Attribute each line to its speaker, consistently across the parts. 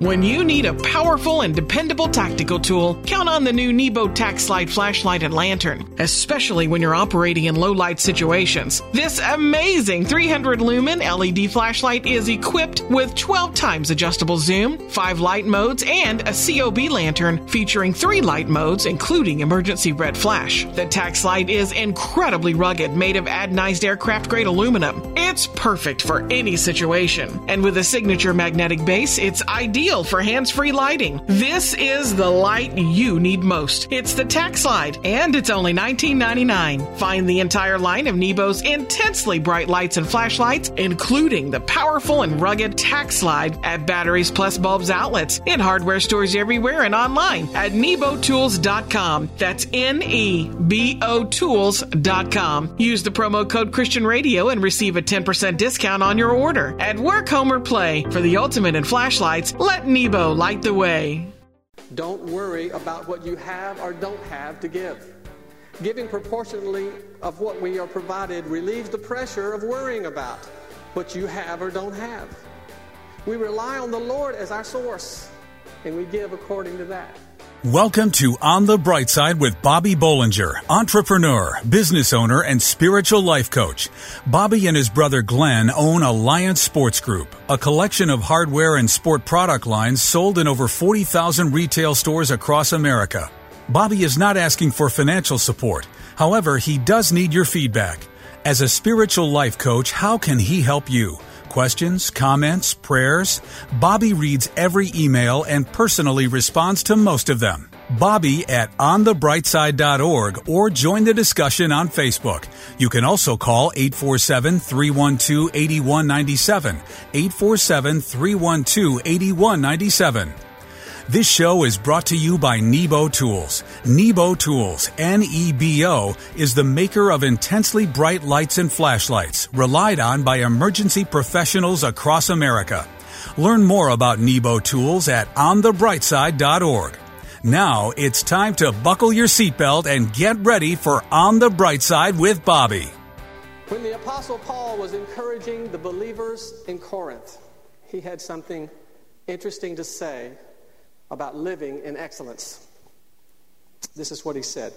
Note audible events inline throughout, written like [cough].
Speaker 1: When you need a powerful and dependable tactical tool, count on the new Nebo Tac Slyde flashlight and lantern, especially when you're operating in low light situations. This amazing 300 lumen LED flashlight is equipped with 12 times adjustable zoom, 5 light modes, and a COB lantern featuring 3 light modes, including emergency red flash. The Tac Slyde is incredibly rugged, made of anodized aircraft grade aluminum. It's perfect for any situation, and with a signature magnetic base, it's ideal ideal for hands free lighting. This is the light you need most. It's the Tac Slyde, and it's only $19.99. Find the entire line of Nebo's intensely bright lights and flashlights, including the powerful and rugged Tac Slyde at Batteries Plus Bulbs outlets, in hardware stores everywhere, and online at nebotools.com. That's N E B O Tools.com. Use the promo code Christian Radio and receive a 10% discount on your order. At work, home, or play, for the ultimate in flashlights, let let Nebo light the way.
Speaker 2: Don't worry about what you have or don't have to give. Giving proportionally of what we are provided relieves the pressure of worrying about what you have or don't have. We rely on the Lord as our source, and we give according to that.
Speaker 3: Welcome to On the Bright Side with Bobby Bollinger, entrepreneur, business owner, and spiritual life coach. Bobby and his brother Glenn own Alliance Sports Group, a collection of hardware and sport product lines sold in over 40,000 retail stores across America. Bobby is not asking for financial support. However, he does need your feedback. As a spiritual life coach, how can he help you? Questions, comments, prayers. Bobby reads every email and personally responds to most of them. Bobby at onthebrightside.org or join the discussion on Facebook. You can also call 847 312 8197. 847 312 8197. This show is brought to you by Nebo Tools. Nebo Tools, N-E-B-O, is the maker of intensely bright lights and flashlights, relied on by emergency professionals across America. Learn more about Nebo Tools at onthebrightside.org. Now it's time to buckle your seatbelt and get ready for On the Bright Side with Bobby.
Speaker 2: When the Apostle Paul was encouraging the believers in Corinth, he had something interesting to say about living in excellence. This is what he said.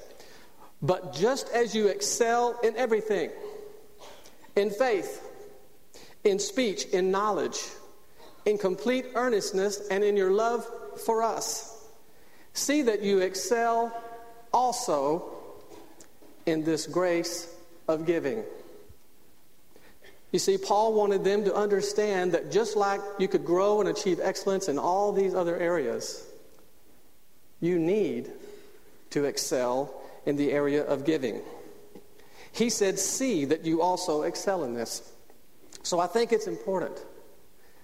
Speaker 2: But just as you excel in everything, in faith, in speech, in knowledge, in complete earnestness, and in your love for us, see that you excel also in this grace of giving. You see, Paul wanted them to understand that just like you could grow and achieve excellence in all these other areas, you need to excel in the area of giving. He said, See that you also excel in this. So I think it's important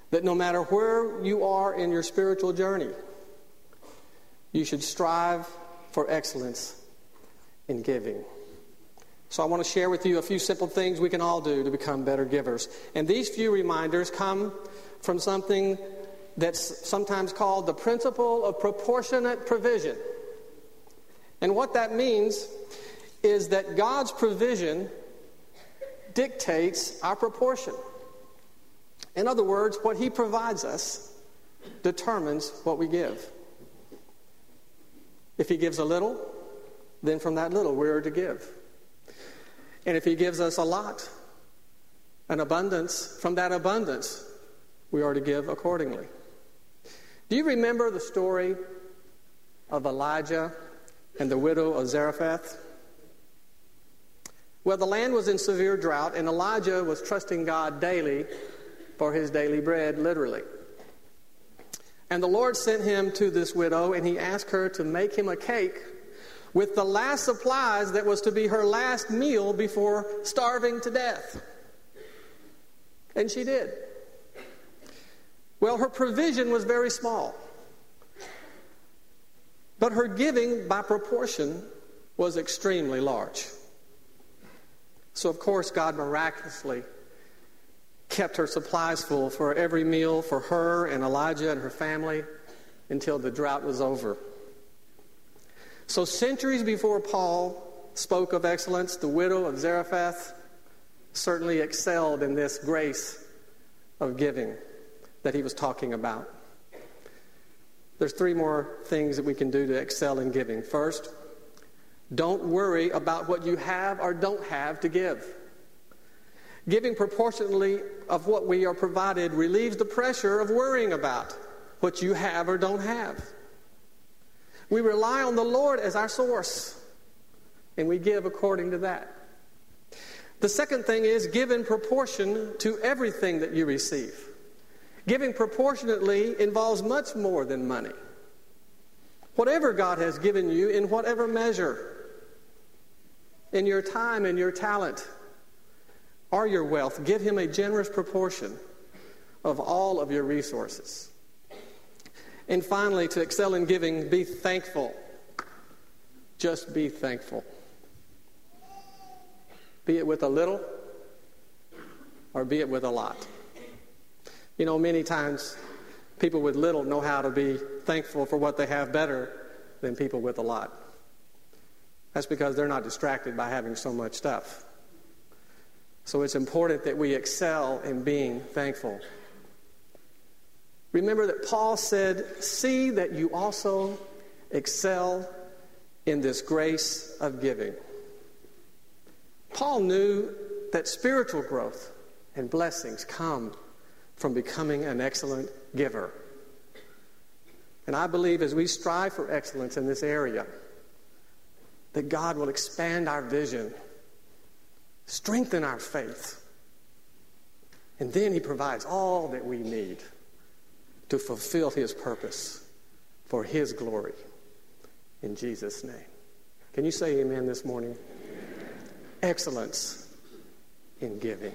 Speaker 2: that no matter where you are in your spiritual journey, you should strive for excellence in giving. So I want to share with you a few simple things we can all do to become better givers. And these few reminders come from something that's sometimes called the principle of proportionate provision. And what that means is that God's provision dictates our proportion. In other words, what He provides us determines what we give. If He gives a little, then from that little we are to give. And if He gives us a lot, an abundance, from that abundance, we are to give accordingly. Do you remember the story of Elijah and the widow of Zarephath? Well, the land was in severe drought, and Elijah was trusting God daily for his daily bread, literally. And the Lord sent him to this widow, and he asked her to make him a cake with the last supplies that was to be her last meal before starving to death. And she did. Well, her provision was very small. But her giving, by proportion, was extremely large. So, of course, God miraculously kept her supplies full for every meal for her and Elijah and her family until the drought was over. So, centuries before Paul spoke of excellence, the widow of Zarephath certainly excelled in this grace of giving that he was talking about.
Speaker 4: There's three more things that we can do to excel in giving. First, don't worry about what you have or don't have to give. Giving proportionately of what we are provided relieves the pressure of worrying about what you have or don't have. We rely on the Lord as our source, and we give according to that. The second thing is give in proportion to everything that you receive. Giving proportionately involves much more than money. Whatever God has given you in whatever measure, in your time and your talent or your wealth, give Him a generous proportion of all of your resources. And finally, to excel in giving, be thankful. Just be thankful. Be it with a little or be it with a lot. You know, many times people with little know how to be thankful for what they have better than people with a lot. That's because they're not distracted by having so much stuff. So it's important that we excel in being thankful. Remember that Paul said, See that you also excel in this grace of giving. Paul knew that spiritual growth and blessings come from becoming an excellent giver. And I believe as we strive for excellence in this area, that God will expand our vision, strengthen our faith, and then He provides all that we need to fulfill His purpose for His glory. In Jesus' name. Can you say amen this morning? Excellence in giving.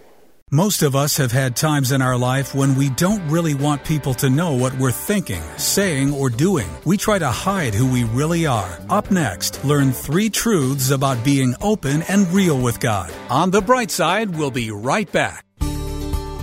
Speaker 3: Most of us have had times in our life when we don't really want people to know what we're thinking, saying, or doing. We try to hide who we really are. Up next, learn three truths about being open and real with God. On the bright side, we'll be right back.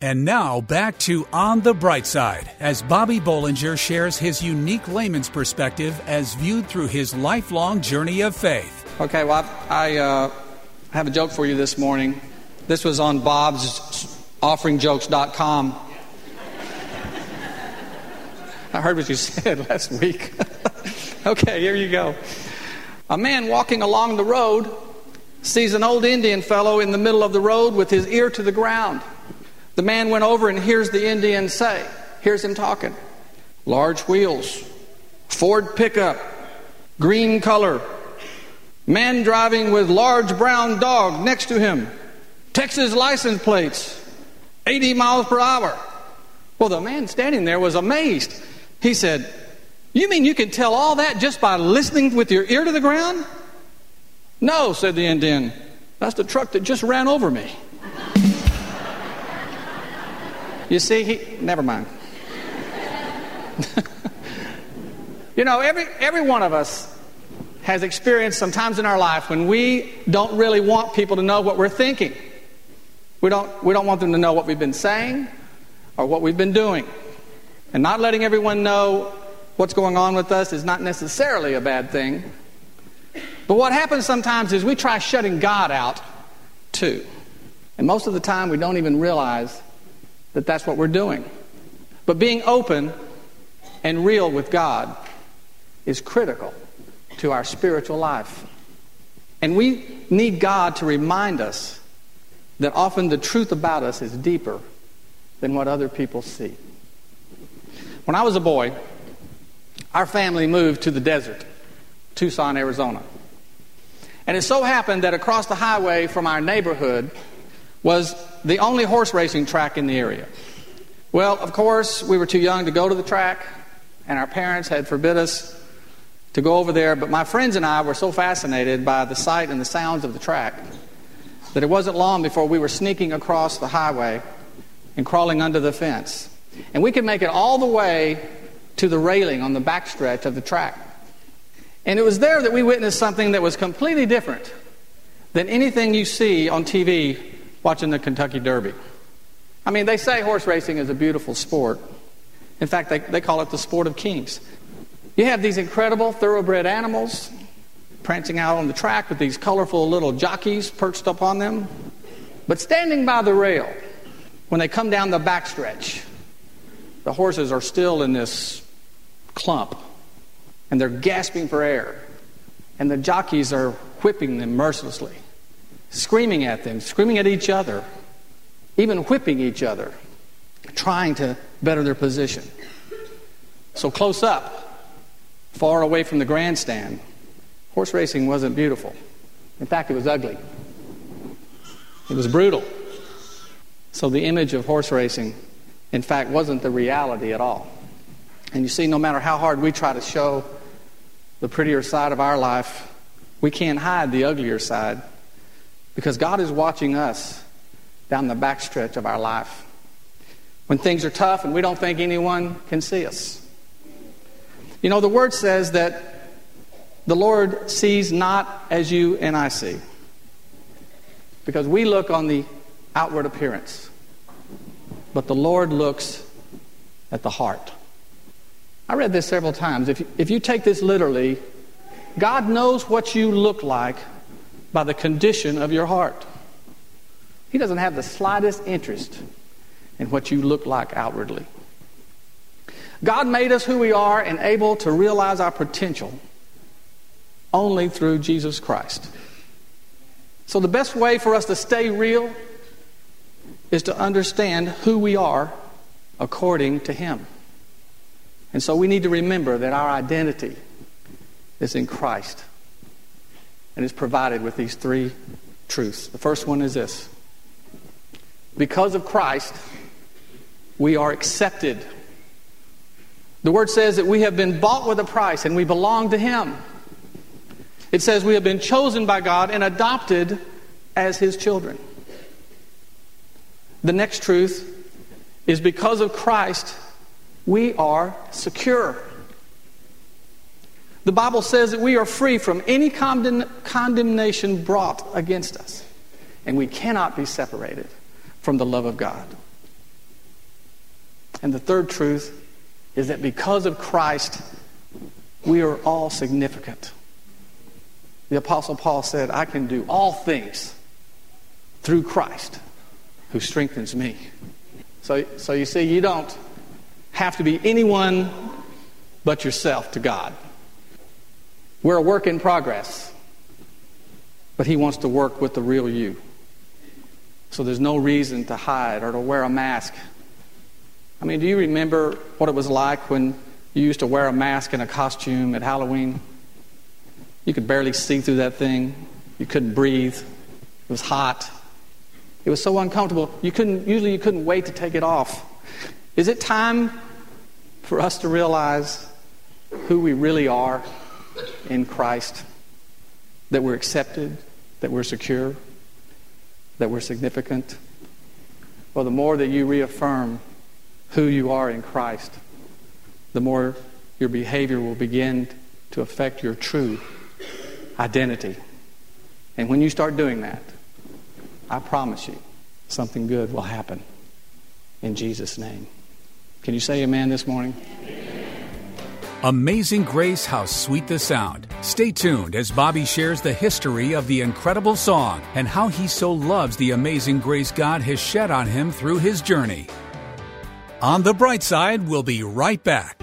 Speaker 3: And now back to On the Bright Side as Bobby Bollinger shares his unique layman's perspective as viewed through his lifelong journey of faith.
Speaker 4: Okay, well, I, uh, have a joke for you this morning. This was on Bob's offeringjokes.com. I heard what you [laughs] said last week. [laughs] okay, here you go. A man walking along the road sees an old Indian fellow in the middle of the road with his ear to the ground. The man went over and hears the Indian say, hears him talking. Large wheels, Ford pickup, green color, man driving with large brown dog next to him, Texas license plates, 80 miles per hour. Well, the man standing there was amazed. He said, You mean you can tell all that just by listening with your ear to the ground? No, said the Indian. That's the truck that just ran over me. You see, he, never mind. [laughs] you know, every, every one of us has experienced some times in our life when we don't really want people to know what we're thinking. We don't, we don't want them to know what we've been saying or what we've been doing. And not letting everyone know what's going on with us is not necessarily a bad thing. But what happens sometimes is we try shutting God out too. And most of the time we don't even realize that that's what we're doing. But being open and real with God is critical to our spiritual life. And we need God to remind us that often the truth about us is deeper than what other people see. When I was a boy, our family moved to the desert, Tucson, Arizona. And it so happened that across the highway from our neighborhood was the only horse racing track in the area. Well, of course, we were too young to go to the track, and our parents had forbid us to go over there, but my friends and I were so fascinated by the sight and the sounds of the track that it wasn't long before we were sneaking across the highway and crawling under the fence. And we could make it all the way to the railing on the backstretch of the track. And it was there that we witnessed something that was completely different than anything you see on TV watching the Kentucky Derby. I mean, they say horse racing is a beautiful sport. In fact, they, they call it the sport of kings. You have these incredible thoroughbred animals prancing out on the track with these colorful little jockeys perched up on them. But standing by the rail, when they come down the backstretch, the horses are still in this clump and they're gasping for air. And the jockeys are whipping them mercilessly, screaming at them, screaming at each other, even whipping each other, trying to better their position. So close up, far away from the grandstand, horse racing wasn't beautiful. In fact, it was ugly. It was brutal. So the image of horse racing, in fact, wasn't the reality at all. And you see, no matter how hard we try to show the prettier side of our life, we can't hide the uglier side because God is watching us down the backstretch of our life. When things are tough and we don't think anyone can see us. You know, the word says that the Lord sees not as you and I see. Because we look on the outward appearance, but the Lord looks at the heart. I read this several times. If you, if you take this literally, God knows what you look like by the condition of your heart. He doesn't have the slightest interest in what you look like outwardly. God made us who we are and able to realize our potential only through Jesus Christ. So, the best way for us to stay real is to understand who we are according to Him. And so we need to remember that our identity is in Christ and is provided with these three truths. The first one is this because of Christ, we are accepted. The word says that we have been bought with a price and we belong to Him. It says we have been chosen by God and adopted as His children. The next truth is because of Christ, we are secure. The Bible says that we are free from any condemn- condemnation brought against us, and we cannot be separated from the love of God. And the third truth is that because of Christ, we are all significant. The Apostle Paul said, I can do all things through Christ who strengthens me. So, so you see, you don't have to be anyone but yourself to God. We're a work in progress, but He wants to work with the real you. So there's no reason to hide or to wear a mask. I mean, do you remember what it was like when you used to wear a mask and a costume at Halloween? You could barely see through that thing. You couldn't breathe. It was hot. It was so uncomfortable. You couldn't usually you couldn't wait to take it off. Is it time for us to realize who we really are in Christ, that we're accepted, that we're secure, that we're significant. Well, the more that you reaffirm who you are in Christ, the more your behavior will begin to affect your true identity. And when you start doing that, I promise you, something good will happen in Jesus' name. Can you say amen this morning?
Speaker 3: Amazing Grace, how sweet the sound. Stay tuned as Bobby shares the history of the incredible song and how he so loves the amazing grace God has shed on him through his journey. On the bright side, we'll be right back.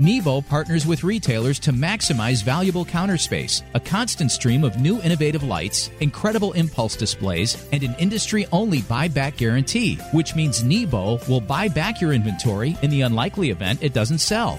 Speaker 5: Nebo partners with retailers to maximize valuable counter space, a constant stream of new innovative lights, incredible impulse displays, and an industry only buyback guarantee, which means Nebo will buy back your inventory in the unlikely event it doesn't sell.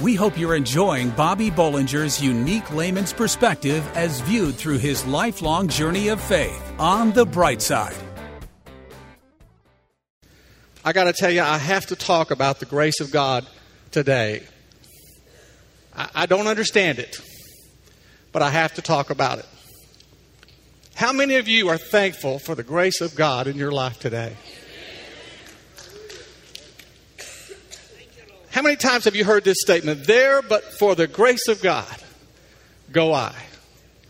Speaker 3: We hope you're enjoying Bobby Bollinger's unique layman's perspective as viewed through his lifelong journey of faith on the bright side.
Speaker 4: I got to tell you, I have to talk about the grace of God today. I, I don't understand it, but I have to talk about it. How many of you are thankful for the grace of God in your life today? How many times have you heard this statement? There, but for the grace of God, go I.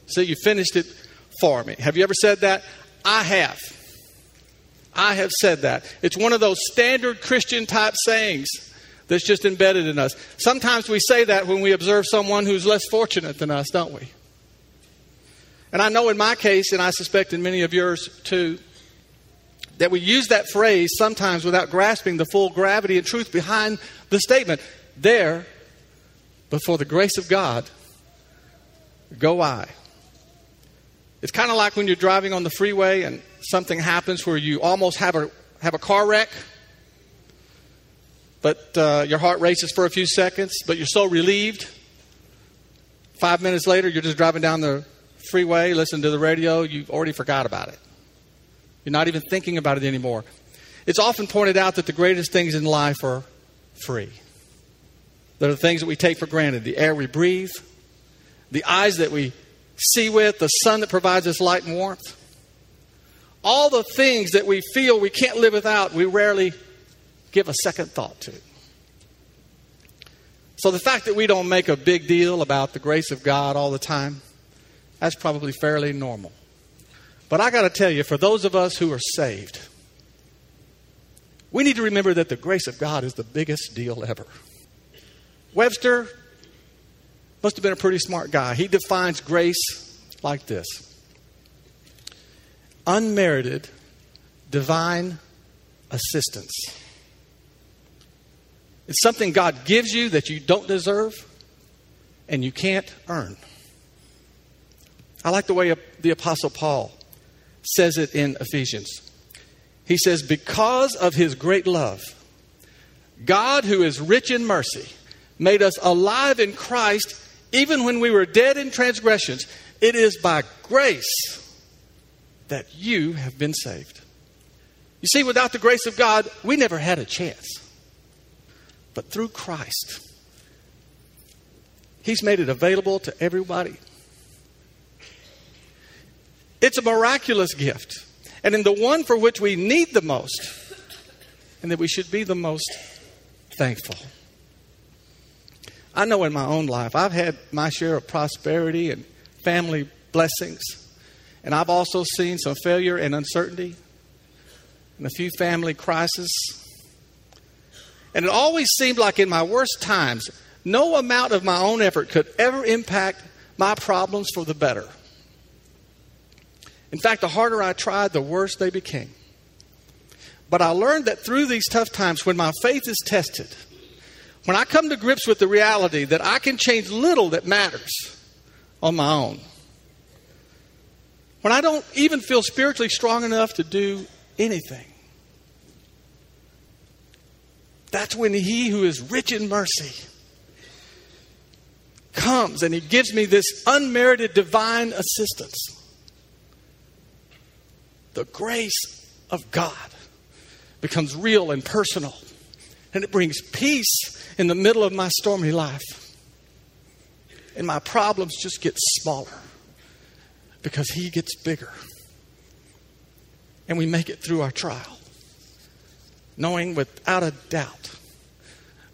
Speaker 4: So you finished it for me. Have you ever said that? I have. I have said that. It's one of those standard Christian type sayings that's just embedded in us. Sometimes we say that when we observe someone who's less fortunate than us, don't we? And I know in my case, and I suspect in many of yours too, that we use that phrase sometimes without grasping the full gravity and truth behind the statement. There, but for the grace of God, go I. It's kind of like when you're driving on the freeway and something happens where you almost have a, have a car wreck, but uh, your heart races for a few seconds, but you're so relieved. Five minutes later, you're just driving down the freeway, listening to the radio, you've already forgot about it. You're not even thinking about it anymore. It's often pointed out that the greatest things in life are free. They're the things that we take for granted the air we breathe, the eyes that we see with, the sun that provides us light and warmth. All the things that we feel we can't live without, we rarely give a second thought to. So the fact that we don't make a big deal about the grace of God all the time, that's probably fairly normal. But I got to tell you, for those of us who are saved, we need to remember that the grace of God is the biggest deal ever. Webster must have been a pretty smart guy. He defines grace like this unmerited divine assistance. It's something God gives you that you don't deserve and you can't earn. I like the way the Apostle Paul says it in Ephesians. He says, Because of his great love, God, who is rich in mercy, made us alive in Christ even when we were dead in transgressions. It is by grace that you have been saved. You see, without the grace of God, we never had a chance. But through Christ, He's made it available to everybody. It's a miraculous gift, and in the one for which we need the most, and that we should be the most thankful. I know in my own life, I've had my share of prosperity and family blessings, and I've also seen some failure and uncertainty and a few family crises. And it always seemed like in my worst times, no amount of my own effort could ever impact my problems for the better. In fact, the harder I tried, the worse they became. But I learned that through these tough times, when my faith is tested, when I come to grips with the reality that I can change little that matters on my own, when I don't even feel spiritually strong enough to do anything, that's when He who is rich in mercy comes and He gives me this unmerited divine assistance the grace of God becomes real and personal. And it brings peace in the middle of my stormy life. And my problems just get smaller because He gets bigger. And we make it through our trial, knowing without a doubt,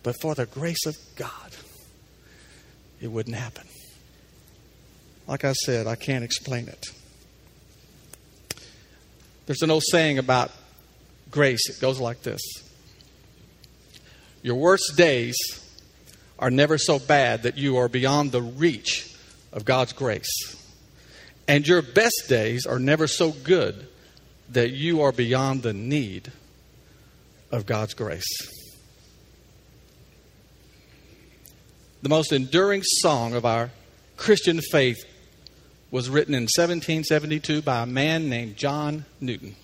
Speaker 4: but for the grace of God, it wouldn't happen. Like I said, I can't explain it. There's an old saying about grace. It goes like this Your worst days are never so bad that you are beyond the reach of God's grace. And your best days are never so good that you are beyond the need of God's grace. The most enduring song of our Christian faith was written in 1772 by a man named John Newton.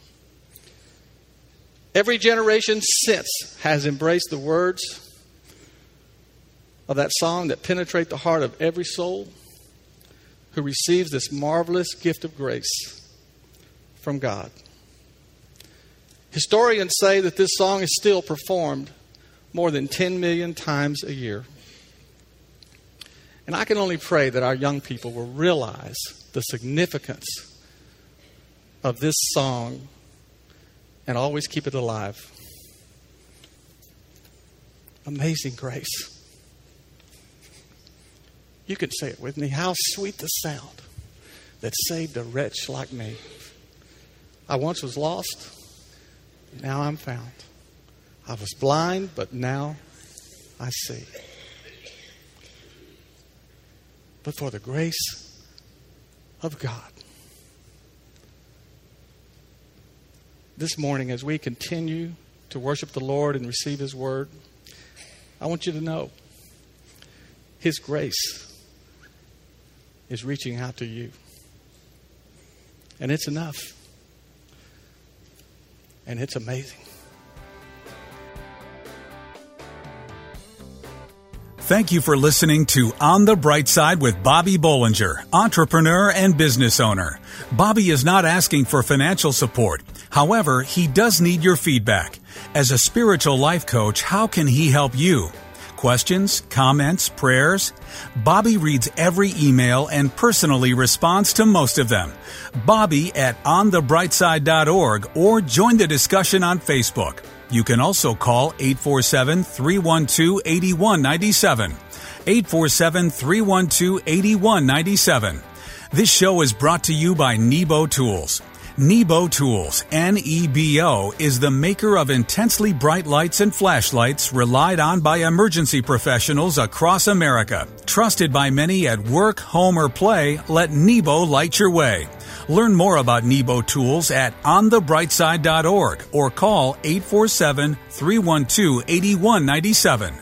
Speaker 4: Every generation since has embraced the words of that song that penetrate the heart of every soul who receives this marvelous gift of grace from God. Historians say that this song is still performed more than 10 million times a year. And I can only pray that our young people will realize the significance of this song and always keep it alive. Amazing grace. You can say it with me. How sweet the sound that saved a wretch like me. I once was lost, now I'm found. I was blind, but now I see. But for the grace of God. This morning, as we continue to worship the Lord and receive His word, I want you to know His grace is reaching out to you. And it's enough. And it's amazing.
Speaker 3: Thank you for listening to On the Bright Side with Bobby Bollinger, entrepreneur and business owner. Bobby is not asking for financial support. However, he does need your feedback. As a spiritual life coach, how can he help you? Questions, comments, prayers? Bobby reads every email and personally responds to most of them. Bobby at onthebrightside.org or join the discussion on Facebook. You can also call 847 312 8197. 847 312 8197. This show is brought to you by Nebo Tools. Nebo Tools, N-E-B-O, is the maker of intensely bright lights and flashlights relied on by emergency professionals across America. Trusted by many at work, home, or play, let Nebo light your way. Learn more about Nebo Tools at onthebrightside.org or call 847 312 8197.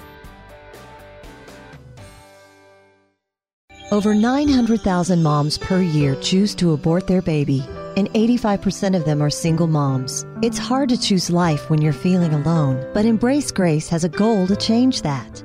Speaker 6: Over 900,000 moms per year choose to abort their baby, and 85% of them are single moms. It's hard to choose life when you're feeling alone, but Embrace Grace has a goal to change that.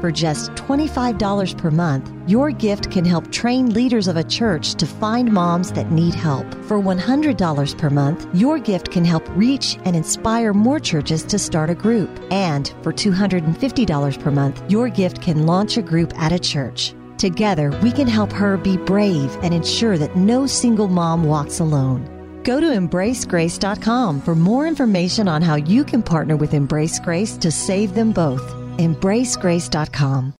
Speaker 6: For just $25 per month, your gift can help train leaders of a church to find moms that need help. For $100 per month, your gift can help reach and inspire more churches to start a group. And for $250 per month, your gift can launch a group at a church. Together, we can help her be brave and ensure that no single mom walks alone. Go to embracegrace.com for more information on how you can partner with Embrace Grace to save them both. Embracegrace.com.